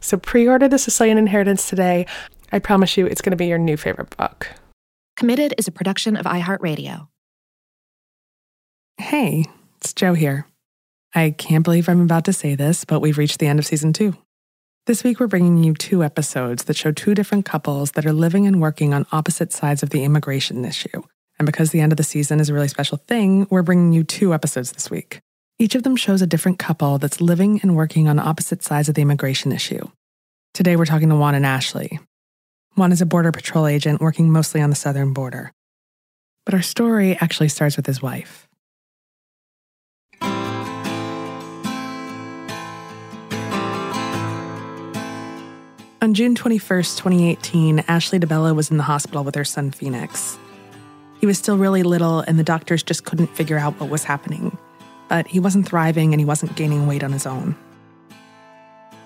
So pre order The Sicilian Inheritance today. I promise you it's going to be your new favorite book. Committed is a production of iHeartRadio. Hey, it's Joe here. I can't believe I'm about to say this, but we've reached the end of season two. This week, we're bringing you two episodes that show two different couples that are living and working on opposite sides of the immigration issue. And because the end of the season is a really special thing, we're bringing you two episodes this week. Each of them shows a different couple that's living and working on opposite sides of the immigration issue. Today, we're talking to Juan and Ashley. Juan is a Border Patrol agent working mostly on the southern border. But our story actually starts with his wife. On June 21st, 2018, Ashley DiBella was in the hospital with her son Phoenix. He was still really little, and the doctors just couldn't figure out what was happening. But he wasn't thriving and he wasn't gaining weight on his own.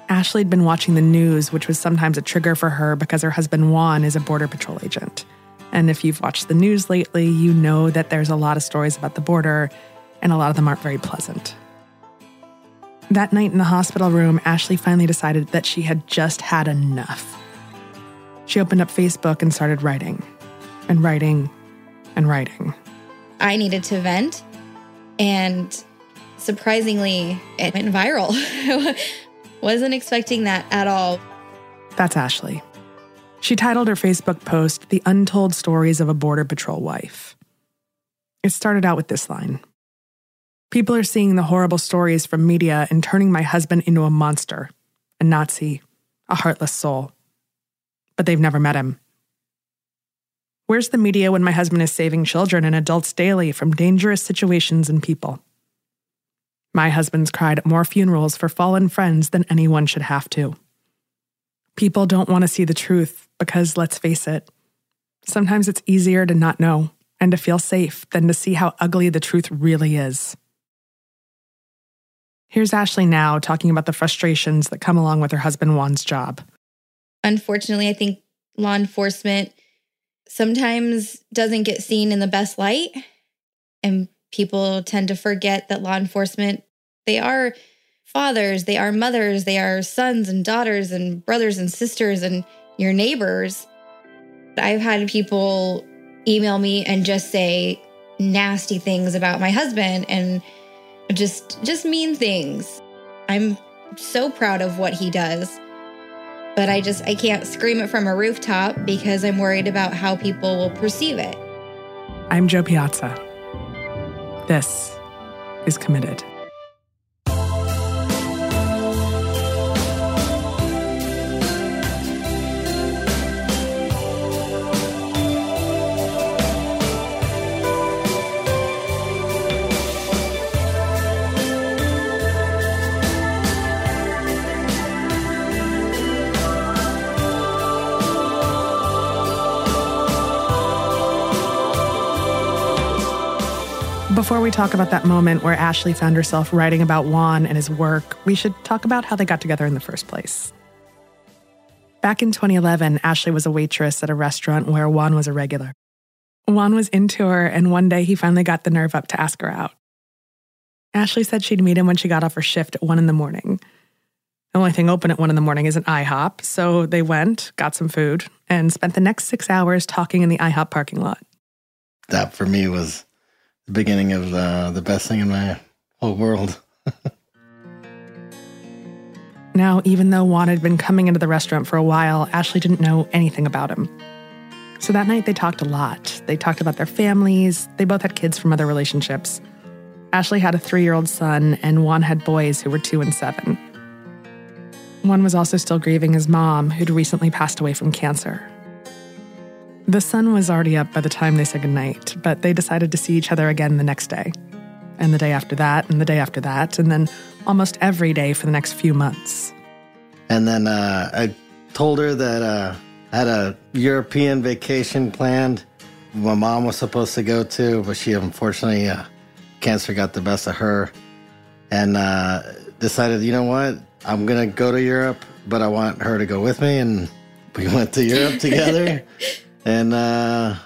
Ashley'd been watching the news, which was sometimes a trigger for her because her husband Juan is a Border Patrol agent. And if you've watched the news lately, you know that there's a lot of stories about the border, and a lot of them aren't very pleasant. That night in the hospital room, Ashley finally decided that she had just had enough. She opened up Facebook and started writing, and writing, and writing. I needed to vent, and surprisingly, it went viral. Wasn't expecting that at all. That's Ashley. She titled her Facebook post, The Untold Stories of a Border Patrol Wife. It started out with this line People are seeing the horrible stories from media and turning my husband into a monster, a Nazi, a heartless soul. But they've never met him. Where's the media when my husband is saving children and adults daily from dangerous situations and people? My husband's cried at more funerals for fallen friends than anyone should have to. People don't want to see the truth because, let's face it, sometimes it's easier to not know and to feel safe than to see how ugly the truth really is. Here's Ashley now talking about the frustrations that come along with her husband Juan's job. Unfortunately, I think law enforcement sometimes doesn't get seen in the best light. And people tend to forget that law enforcement, they are fathers, they are mothers, they are sons and daughters and brothers and sisters and your neighbors. I've had people email me and just say nasty things about my husband and just just mean things. I'm so proud of what he does. But I just I can't scream it from a rooftop because I'm worried about how people will perceive it. I'm Joe Piazza. This is committed. Before we talk about that moment where Ashley found herself writing about Juan and his work, we should talk about how they got together in the first place. Back in 2011, Ashley was a waitress at a restaurant where Juan was a regular. Juan was into her, and one day he finally got the nerve up to ask her out. Ashley said she'd meet him when she got off her shift at 1 in the morning. The only thing open at 1 in the morning is an IHOP, so they went, got some food, and spent the next six hours talking in the IHOP parking lot. That for me was the beginning of the, the best thing in my whole world. Now, even though Juan had been coming into the restaurant for a while, Ashley didn't know anything about him. So that night they talked a lot. They talked about their families. They both had kids from other relationships. Ashley had a three year old son, and Juan had boys who were two and seven. Juan was also still grieving his mom, who'd recently passed away from cancer. The sun was already up by the time they said goodnight, but they decided to see each other again the next day, and the day after that, and the day after that, and then almost every day for the next few months. And then uh, I told her that uh, I had a European vacation planned. My mom was supposed to go to, but she unfortunately, uh, cancer got the best of her. And uh, decided, you know what? I'm going to go to Europe, but I want her to go with me. And we went to Europe together. and uh,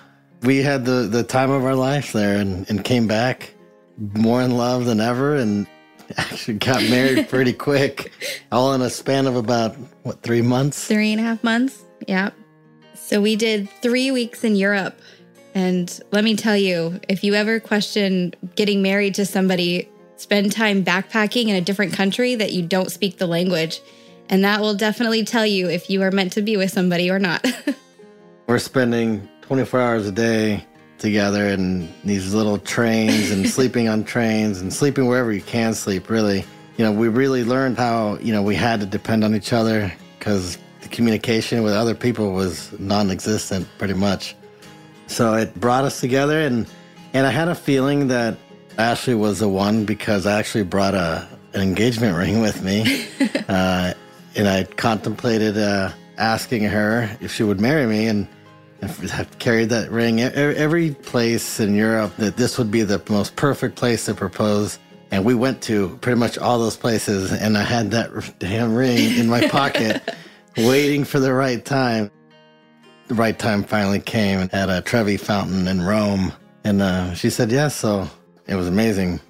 we had the, the time of our life there and, and came back more in love than ever and actually got married pretty quick all in a span of about what three months Three and a half months. Yeah. So we did three weeks in Europe. And let me tell you, if you ever question getting married to somebody, spend time backpacking in a different country that you don't speak the language. And that will definitely tell you if you are meant to be with somebody or not. we're spending 24 hours a day together in these little trains and sleeping on trains and sleeping wherever you can sleep really. You know we really learned how you know we had to depend on each other because the communication with other people was non-existent pretty much. So it brought us together and and i had a feeling that ashley was the one because i actually brought a an engagement ring with me uh, and i contemplated uh, asking her if she would marry me and I've carried that ring every place in Europe that this would be the most perfect place to propose. And we went to pretty much all those places, and I had that damn ring in my pocket, waiting for the right time. The right time finally came at a Trevi fountain in Rome, and uh, she said yes. So it was amazing.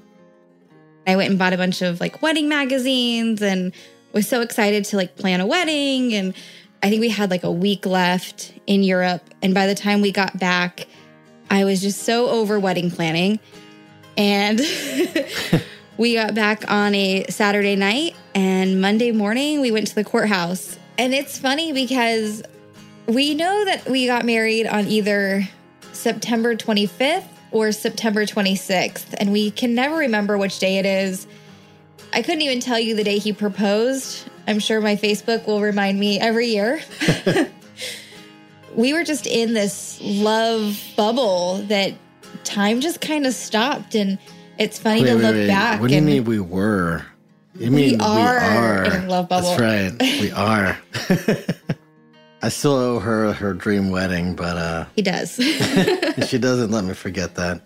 I went and bought a bunch of like wedding magazines, and was so excited to like plan a wedding and I think we had like a week left in Europe. And by the time we got back, I was just so over wedding planning. And we got back on a Saturday night, and Monday morning, we went to the courthouse. And it's funny because we know that we got married on either September 25th or September 26th, and we can never remember which day it is. I couldn't even tell you the day he proposed. I'm sure my Facebook will remind me every year. we were just in this love bubble that time just kind of stopped. And it's funny wait, to wait, look wait. back. What do you mean we were? You mean we are, we are. in a love bubble. That's right. We are. I still owe her her dream wedding, but uh, he does. she doesn't let me forget that.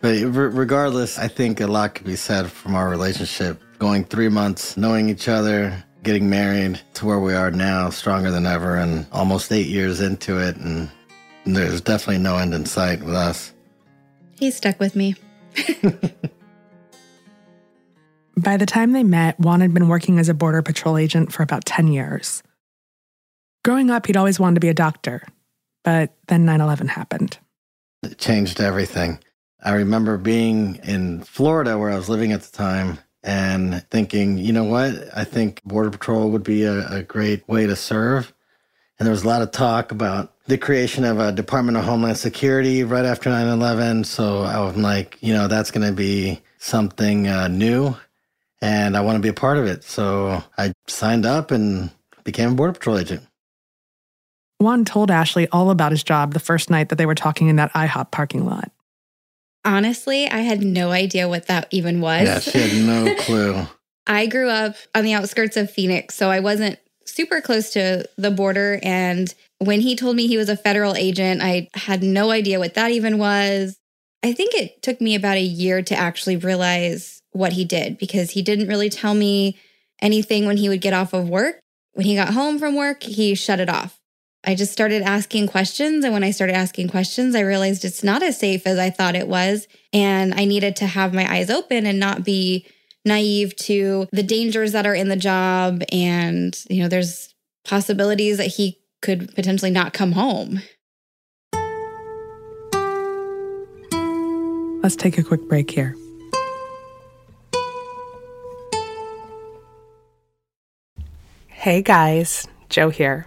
But regardless, I think a lot could be said from our relationship. Going three months, knowing each other, getting married to where we are now, stronger than ever, and almost eight years into it. And there's definitely no end in sight with us. He stuck with me. By the time they met, Juan had been working as a Border Patrol agent for about 10 years. Growing up, he'd always wanted to be a doctor, but then 9 11 happened. It changed everything. I remember being in Florida where I was living at the time and thinking, you know what? I think Border Patrol would be a, a great way to serve. And there was a lot of talk about the creation of a Department of Homeland Security right after 9 11. So I'm like, you know, that's going to be something uh, new and I want to be a part of it. So I signed up and became a Border Patrol agent. Juan told Ashley all about his job the first night that they were talking in that IHOP parking lot. Honestly, I had no idea what that even was. Yeah, she had no clue. I grew up on the outskirts of Phoenix, so I wasn't super close to the border. And when he told me he was a federal agent, I had no idea what that even was. I think it took me about a year to actually realize what he did because he didn't really tell me anything when he would get off of work. When he got home from work, he shut it off. I just started asking questions. And when I started asking questions, I realized it's not as safe as I thought it was. And I needed to have my eyes open and not be naive to the dangers that are in the job. And, you know, there's possibilities that he could potentially not come home. Let's take a quick break here. Hey guys, Joe here.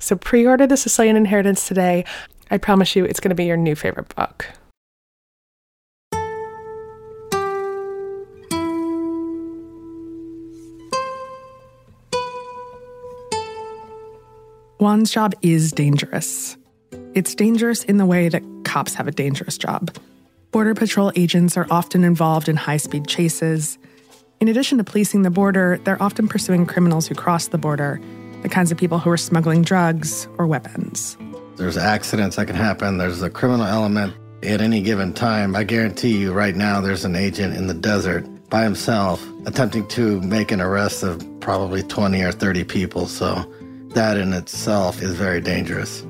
So pre order The Sicilian Inheritance today. I promise you it's going to be your new favorite book. Juan's job is dangerous. It's dangerous in the way that cops have a dangerous job. Border Patrol agents are often involved in high speed chases. In addition to policing the border, they're often pursuing criminals who cross the border, the kinds of people who are smuggling drugs or weapons. There's accidents that can happen, there's a criminal element at any given time. I guarantee you, right now, there's an agent in the desert by himself attempting to make an arrest of probably 20 or 30 people. So that in itself is very dangerous.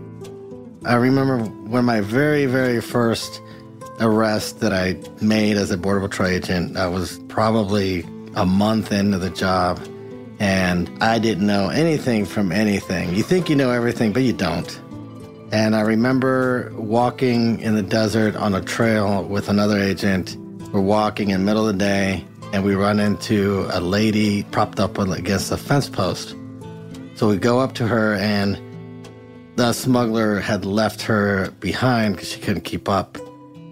I remember when my very, very first arrest that I made as a Border Patrol agent, I was probably a month into the job and I didn't know anything from anything. You think you know everything, but you don't. And I remember walking in the desert on a trail with another agent. We're walking in the middle of the day and we run into a lady propped up against a fence post. So we go up to her, and the smuggler had left her behind because she couldn't keep up.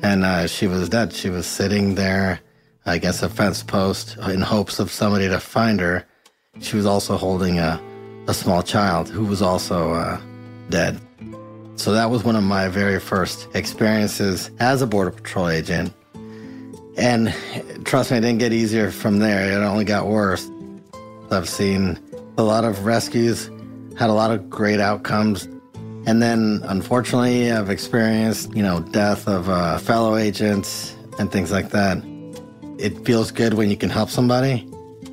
And uh, she was dead. She was sitting there against a fence post in hopes of somebody to find her. She was also holding a, a small child who was also uh, dead. So that was one of my very first experiences as a Border Patrol agent. And trust me, it didn't get easier from there. It only got worse. I've seen a lot of rescues, had a lot of great outcomes. And then, unfortunately, I've experienced, you know, death of uh, fellow agents and things like that. It feels good when you can help somebody.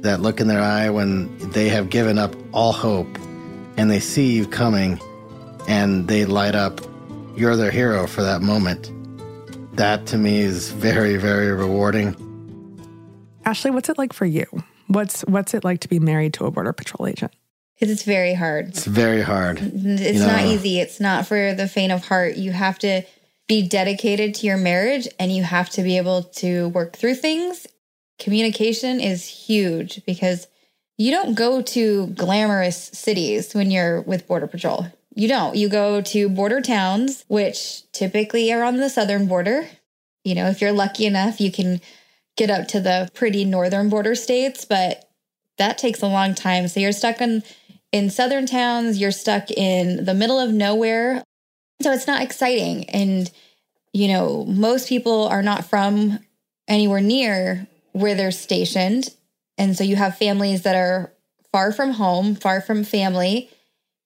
That look in their eye when they have given up all hope and they see you coming and they light up. You're their hero for that moment. That to me is very, very rewarding. Ashley, what's it like for you? What's what's it like to be married to a border patrol agent? It's very hard. It's very hard. It's you not know. easy. It's not for the faint of heart. You have to be dedicated to your marriage and you have to be able to work through things. Communication is huge because you don't go to glamorous cities when you're with Border Patrol. You don't. You go to border towns, which typically are on the southern border. You know, if you're lucky enough, you can get up to the pretty northern border states, but that takes a long time. So you're stuck in in southern towns, you're stuck in the middle of nowhere. So it's not exciting and you know, most people are not from anywhere near where they're stationed. And so you have families that are far from home, far from family.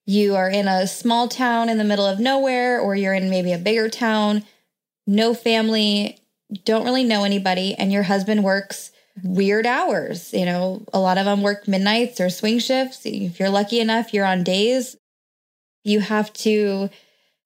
You are in a small town in the middle of nowhere, or you're in maybe a bigger town, no family, don't really know anybody and your husband works weird hours. You know, a lot of them work midnights or swing shifts. If you're lucky enough, you're on days. You have to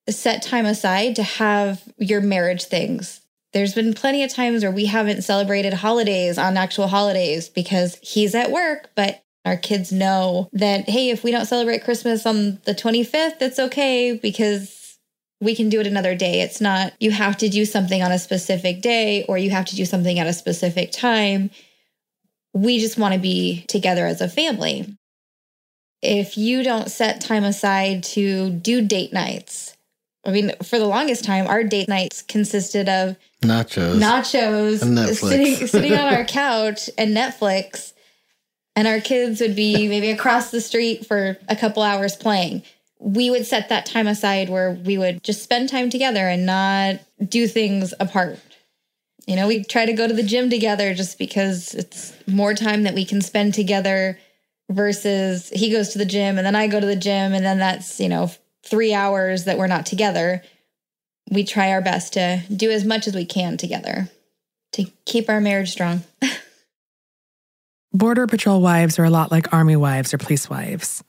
set time aside to have your marriage things. There's been plenty of times where we haven't celebrated holidays on actual holidays because he's at work, but our kids know that, hey, if we don't celebrate Christmas on the 25th, it's okay because we can do it another day. It's not you have to do something on a specific day or you have to do something at a specific time. We just want to be together as a family. If you don't set time aside to do date nights, I mean, for the longest time, our date nights consisted of nachos, nachos, sitting, sitting on our couch and Netflix. And our kids would be maybe across the street for a couple hours playing we would set that time aside where we would just spend time together and not do things apart. You know, we try to go to the gym together just because it's more time that we can spend together versus he goes to the gym and then I go to the gym and then that's, you know, 3 hours that we're not together. We try our best to do as much as we can together to keep our marriage strong. Border Patrol wives are a lot like Army wives or police wives.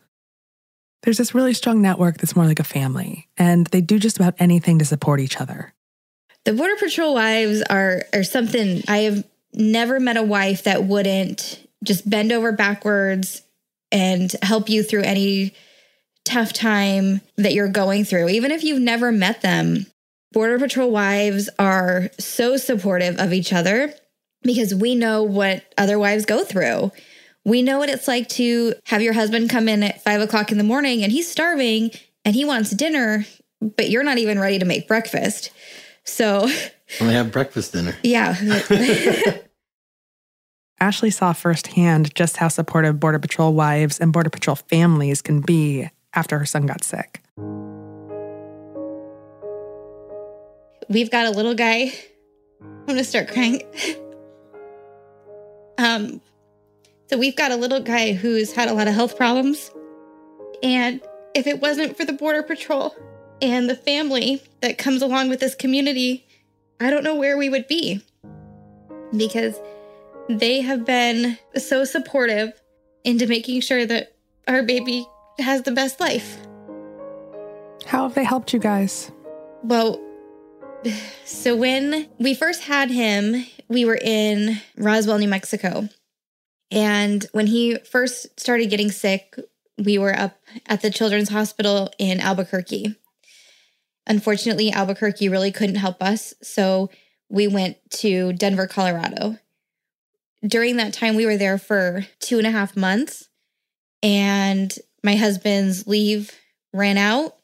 There's this really strong network that's more like a family, and they do just about anything to support each other. The Border Patrol wives are, are something I have never met a wife that wouldn't just bend over backwards and help you through any tough time that you're going through. Even if you've never met them, Border Patrol wives are so supportive of each other because we know what other wives go through. We know what it's like to have your husband come in at five o'clock in the morning and he's starving and he wants dinner, but you're not even ready to make breakfast. So, we have breakfast dinner. Yeah. Ashley saw firsthand just how supportive Border Patrol wives and Border Patrol families can be after her son got sick. We've got a little guy. I'm going to start crying. um, so we've got a little guy who's had a lot of health problems. And if it wasn't for the Border Patrol and the family that comes along with this community, I don't know where we would be. Because they have been so supportive into making sure that our baby has the best life. How have they helped you guys? Well, so when we first had him, we were in Roswell, New Mexico. And when he first started getting sick, we were up at the Children's Hospital in Albuquerque. Unfortunately, Albuquerque really couldn't help us. So we went to Denver, Colorado. During that time, we were there for two and a half months. And my husband's leave ran out.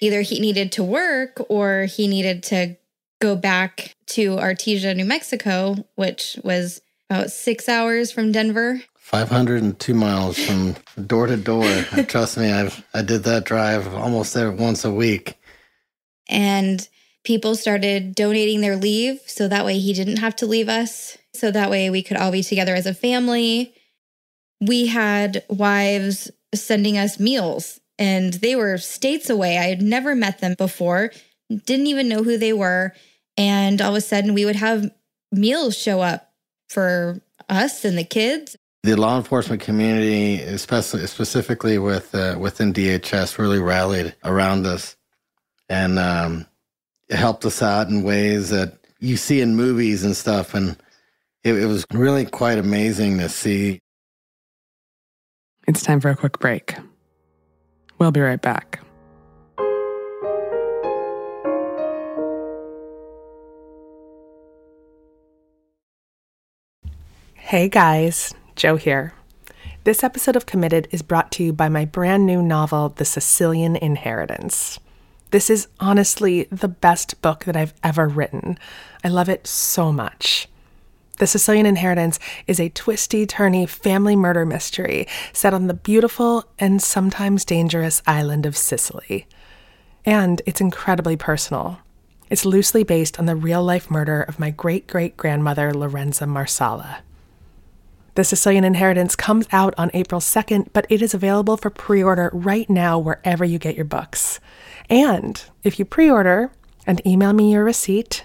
Either he needed to work or he needed to go back to Artesia, New Mexico, which was about six hours from Denver. 502 miles from door to door. Trust me, I've I did that drive almost there once a week. And people started donating their leave so that way he didn't have to leave us. So that way we could all be together as a family. We had wives sending us meals and they were states away. I had never met them before, didn't even know who they were. And all of a sudden we would have meals show up for us and the kids. The law enforcement community, especially specifically with uh, within DHS, really rallied around us and um, helped us out in ways that you see in movies and stuff. And it, it was really quite amazing to see. It's time for a quick break. We'll be right back. Hey guys, Joe here. This episode of Committed is brought to you by my brand new novel, The Sicilian Inheritance. This is honestly the best book that I've ever written. I love it so much. The Sicilian Inheritance is a twisty, turny family murder mystery set on the beautiful and sometimes dangerous island of Sicily. And it's incredibly personal. It's loosely based on the real life murder of my great great grandmother, Lorenza Marsala. The Sicilian Inheritance comes out on April 2nd, but it is available for pre order right now wherever you get your books. And if you pre order and email me your receipt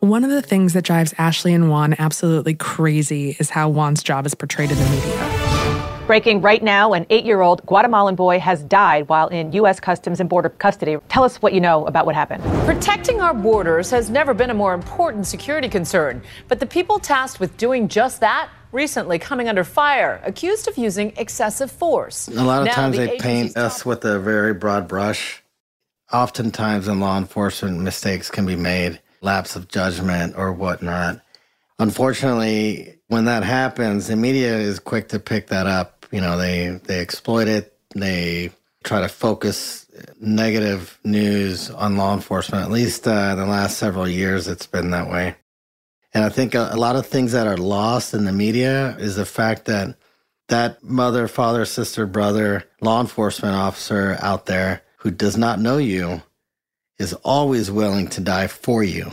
One of the things that drives Ashley and Juan absolutely crazy is how Juan's job is portrayed in the media. Breaking right now, an eight year old Guatemalan boy has died while in U.S. Customs and Border custody. Tell us what you know about what happened. Protecting our borders has never been a more important security concern. But the people tasked with doing just that recently coming under fire, accused of using excessive force. A lot of now, times the they paint us with a very broad brush. oftentimes in law enforcement, mistakes can be made, lapse of judgment or whatnot. Unfortunately, when that happens, the media is quick to pick that up. You know, they, they exploit it. They try to focus negative news on law enforcement. At least uh, in the last several years, it's been that way. And I think a, a lot of things that are lost in the media is the fact that that mother, father, sister, brother, law enforcement officer out there who does not know you is always willing to die for you.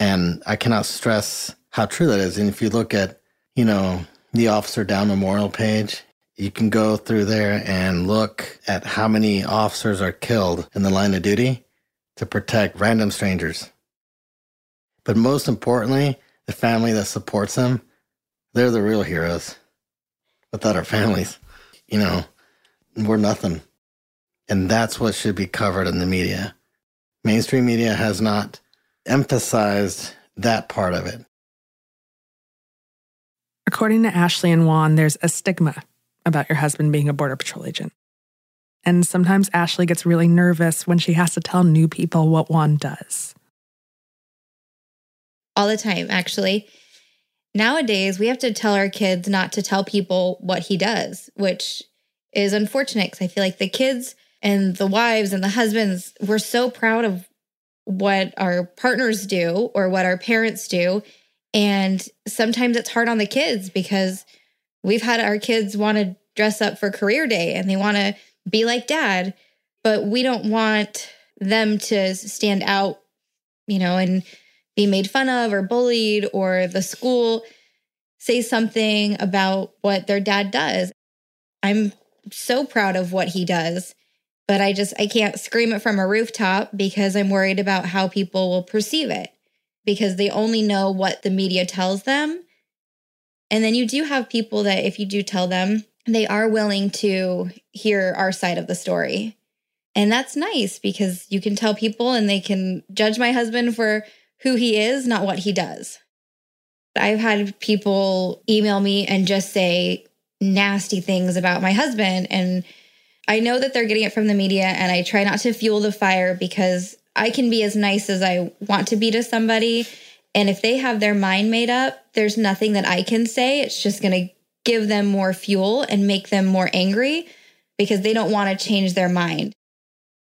And I cannot stress how true that is. And if you look at, you know, the Officer Down Memorial page, you can go through there and look at how many officers are killed in the line of duty to protect random strangers. But most importantly, the family that supports them, they're the real heroes. Without our families, you know, we're nothing. And that's what should be covered in the media. Mainstream media has not emphasized that part of it. According to Ashley and Juan, there's a stigma about your husband being a Border Patrol agent. And sometimes Ashley gets really nervous when she has to tell new people what Juan does. All the time, actually. Nowadays, we have to tell our kids not to tell people what he does, which is unfortunate because I feel like the kids and the wives and the husbands, we're so proud of what our partners do or what our parents do. And sometimes it's hard on the kids because we've had our kids want to dress up for career day and they want to be like dad, but we don't want them to stand out, you know, and be made fun of or bullied or the school say something about what their dad does. I'm so proud of what he does, but I just I can't scream it from a rooftop because I'm worried about how people will perceive it because they only know what the media tells them and then you do have people that, if you do tell them, they are willing to hear our side of the story. And that's nice because you can tell people and they can judge my husband for who he is, not what he does. I've had people email me and just say nasty things about my husband. And I know that they're getting it from the media, and I try not to fuel the fire because I can be as nice as I want to be to somebody. And if they have their mind made up, there's nothing that I can say. It's just going to give them more fuel and make them more angry because they don't want to change their mind.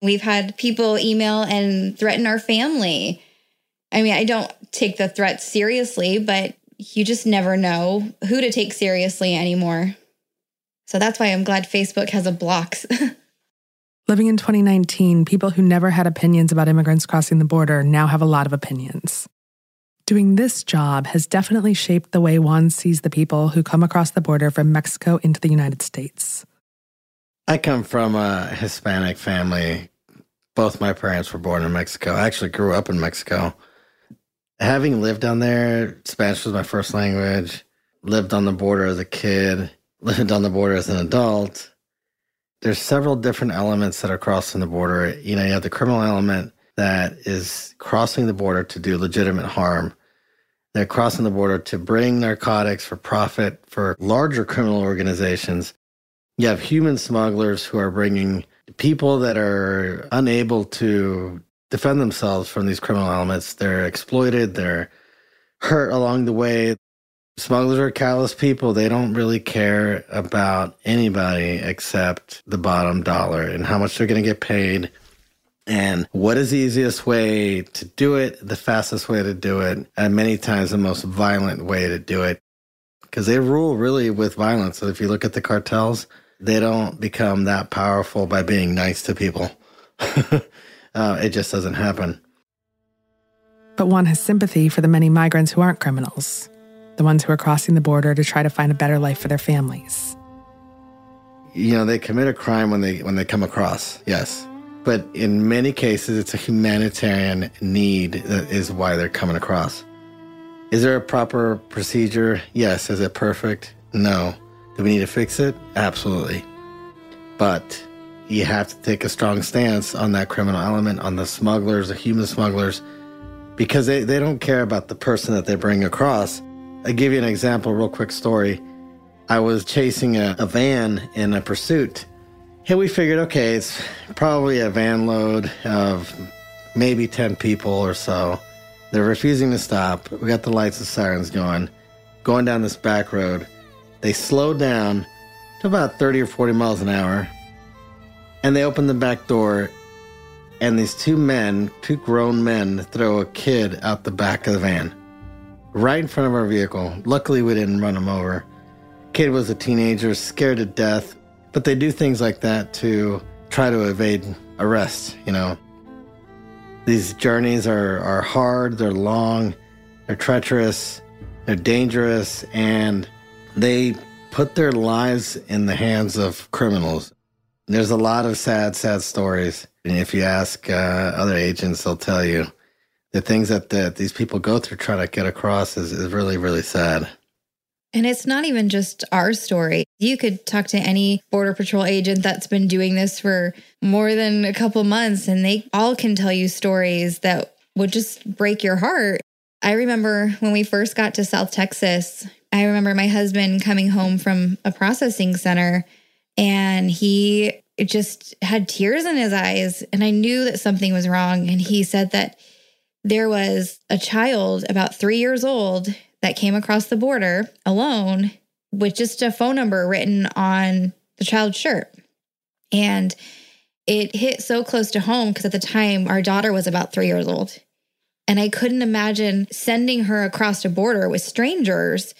We've had people email and threaten our family. I mean, I don't take the threats seriously, but you just never know who to take seriously anymore. So that's why I'm glad Facebook has a blocks. Living in 2019, people who never had opinions about immigrants crossing the border now have a lot of opinions. Doing this job has definitely shaped the way Juan sees the people who come across the border from Mexico into the United States. I come from a Hispanic family. Both my parents were born in Mexico. I actually grew up in Mexico. Having lived down there, Spanish was my first language, lived on the border as a kid, lived on the border as an adult. There's several different elements that are crossing the border. You know, you have the criminal element that is crossing the border to do legitimate harm. They're crossing the border to bring narcotics for profit for larger criminal organizations. You have human smugglers who are bringing people that are unable to defend themselves from these criminal elements. They're exploited, they're hurt along the way. Smugglers are callous people. They don't really care about anybody except the bottom dollar and how much they're going to get paid and what is the easiest way to do it, the fastest way to do it, and many times the most violent way to do it. Because they rule really with violence. So if you look at the cartels, they don't become that powerful by being nice to people. uh, it just doesn't happen. But Juan has sympathy for the many migrants who aren't criminals, the ones who are crossing the border to try to find a better life for their families. You know, they commit a crime when they when they come across. Yes. But in many cases, it's a humanitarian need that is why they're coming across. Is there a proper procedure? Yes. Is it perfect? No. Do we need to fix it? Absolutely. But you have to take a strong stance on that criminal element, on the smugglers, the human smugglers, because they, they don't care about the person that they bring across. I give you an example, real quick story. I was chasing a, a van in a pursuit and we figured, okay, it's probably a van load of maybe 10 people or so. They're refusing to stop. We got the lights and sirens going, going down this back road. They slowed down to about 30 or 40 miles an hour, and they open the back door, and these two men, two grown men, throw a kid out the back of the van, right in front of our vehicle. Luckily, we didn't run them over. Kid was a teenager, scared to death, but they do things like that to try to evade arrest, you know. These journeys are, are hard, they're long, they're treacherous, they're dangerous, and they put their lives in the hands of criminals. There's a lot of sad, sad stories. And if you ask uh, other agents, they'll tell you the things that, that these people go through trying to get across is, is really, really sad. And it's not even just our story. You could talk to any Border Patrol agent that's been doing this for more than a couple months, and they all can tell you stories that would just break your heart. I remember when we first got to South Texas, I remember my husband coming home from a processing center and he just had tears in his eyes. And I knew that something was wrong. And he said that there was a child about three years old that came across the border alone with just a phone number written on the child's shirt. And it hit so close to home because at the time our daughter was about three years old. And I couldn't imagine sending her across a border with strangers,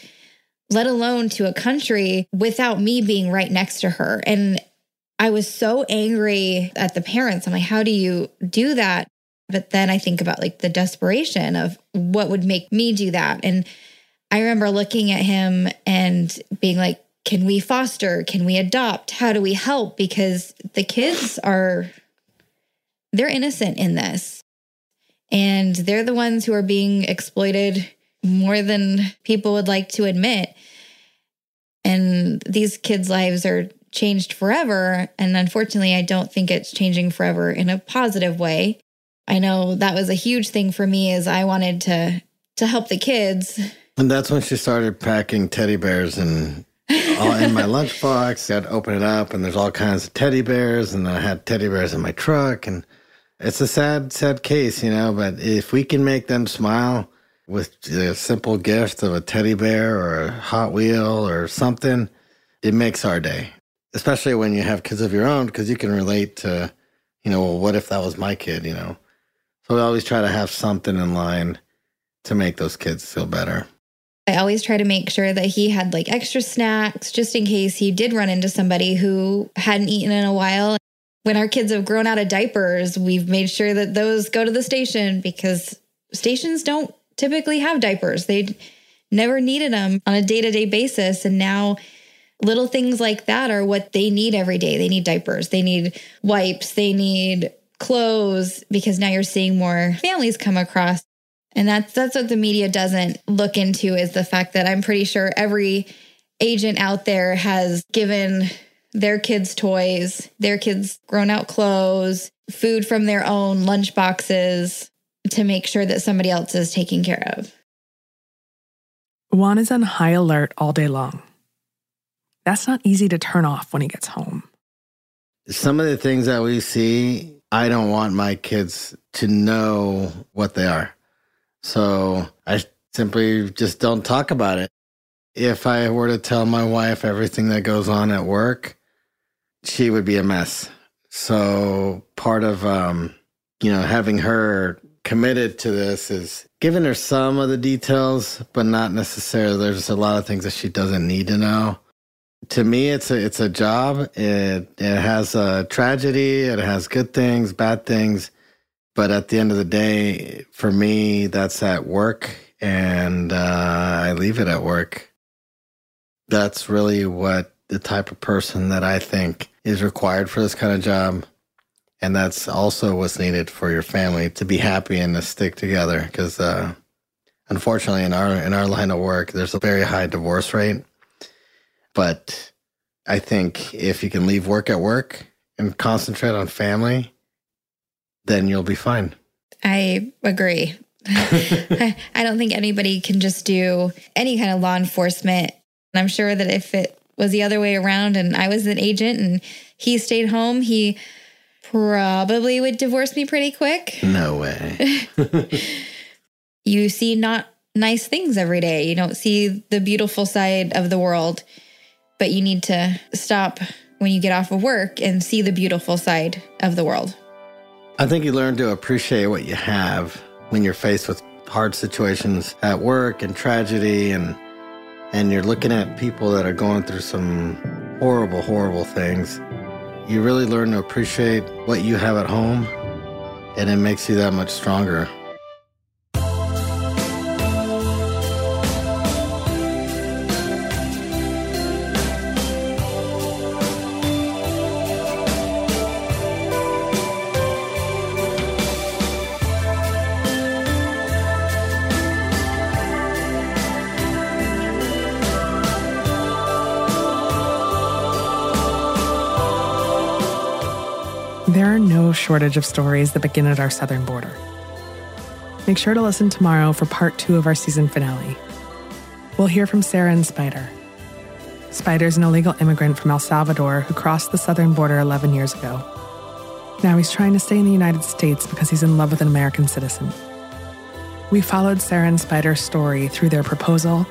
let alone to a country without me being right next to her. And I was so angry at the parents. I'm like, how do you do that? But then I think about like the desperation of what would make me do that. And I remember looking at him and being like, can we foster? Can we adopt? How do we help? Because the kids are, they're innocent in this. And they're the ones who are being exploited more than people would like to admit. And these kids' lives are changed forever. And unfortunately, I don't think it's changing forever in a positive way. I know that was a huge thing for me is I wanted to to help the kids and that's when she started packing teddy bears and all in my lunchbox. I'd open it up and there's all kinds of teddy bears, and I had teddy bears in my truck. And it's a sad, sad case, you know. But if we can make them smile with the simple gift of a teddy bear or a Hot Wheel or something, it makes our day. Especially when you have kids of your own, because you can relate to, you know, well, what if that was my kid, you know? We always try to have something in line to make those kids feel better. I always try to make sure that he had like extra snacks just in case he did run into somebody who hadn't eaten in a while. When our kids have grown out of diapers, we've made sure that those go to the station because stations don't typically have diapers. They never needed them on a day to day basis. And now little things like that are what they need every day. They need diapers, they need wipes, they need clothes because now you're seeing more families come across and that's that's what the media doesn't look into is the fact that I'm pretty sure every agent out there has given their kids toys, their kids grown out clothes, food from their own lunch boxes to make sure that somebody else is taken care of. Juan is on high alert all day long. That's not easy to turn off when he gets home. Some of the things that we see, I don't want my kids to know what they are. So I simply just don't talk about it. If I were to tell my wife everything that goes on at work, she would be a mess. So part of, um, you know, having her committed to this is giving her some of the details, but not necessarily. There's a lot of things that she doesn't need to know. To me, it's a it's a job. It it has a tragedy. It has good things, bad things but at the end of the day, for me, that's at work and uh, I leave it at work. That's really what the type of person that I think is required for this kind of job. And that's also what's needed for your family to be happy and to stick together. Because uh, unfortunately, in our in our line of work, there's a very high divorce rate. But I think if you can leave work at work and concentrate on family, then you'll be fine. I agree. I don't think anybody can just do any kind of law enforcement. I'm sure that if it was the other way around and I was an agent and he stayed home, he probably would divorce me pretty quick. No way. you see not nice things every day. You don't see the beautiful side of the world, but you need to stop when you get off of work and see the beautiful side of the world. I think you learn to appreciate what you have when you're faced with hard situations at work and tragedy and and you're looking at people that are going through some horrible horrible things. You really learn to appreciate what you have at home and it makes you that much stronger. Shortage of stories that begin at our southern border. Make sure to listen tomorrow for part two of our season finale. We'll hear from Sarah and Spider. Spider's an illegal immigrant from El Salvador who crossed the southern border 11 years ago. Now he's trying to stay in the United States because he's in love with an American citizen. We followed Sarah and Spider's story through their proposal,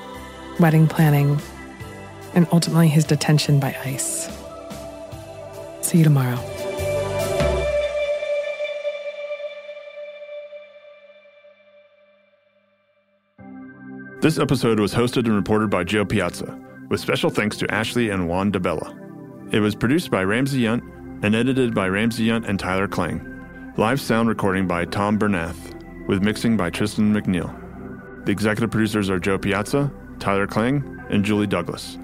wedding planning, and ultimately his detention by ICE. See you tomorrow. This episode was hosted and reported by Jo Piazza, with special thanks to Ashley and Juan DiBella. It was produced by Ramsey Yunt and edited by Ramsey Yunt and Tyler Klang. Live sound recording by Tom Bernath, with mixing by Tristan McNeil. The executive producers are Jo Piazza, Tyler Klang, and Julie Douglas.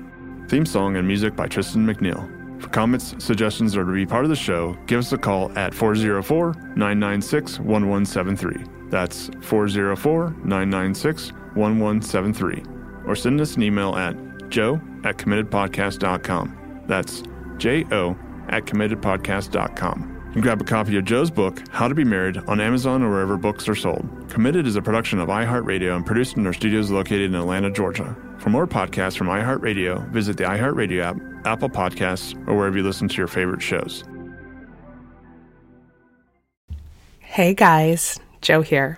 Theme song and music by Tristan McNeil. For comments, suggestions, or to be part of the show, give us a call at 404 996 1173. That's 404 996 1173. Or send us an email at jo at committedpodcast.com. That's J O at committedpodcast.com. And grab a copy of Jo's book, How to Be Married, on Amazon or wherever books are sold. Committed is a production of iHeartRadio and produced in our studios located in Atlanta, Georgia. For more podcasts from iHeartRadio, visit the iHeartRadio app, Apple Podcasts, or wherever you listen to your favorite shows. Hey guys, Jo here.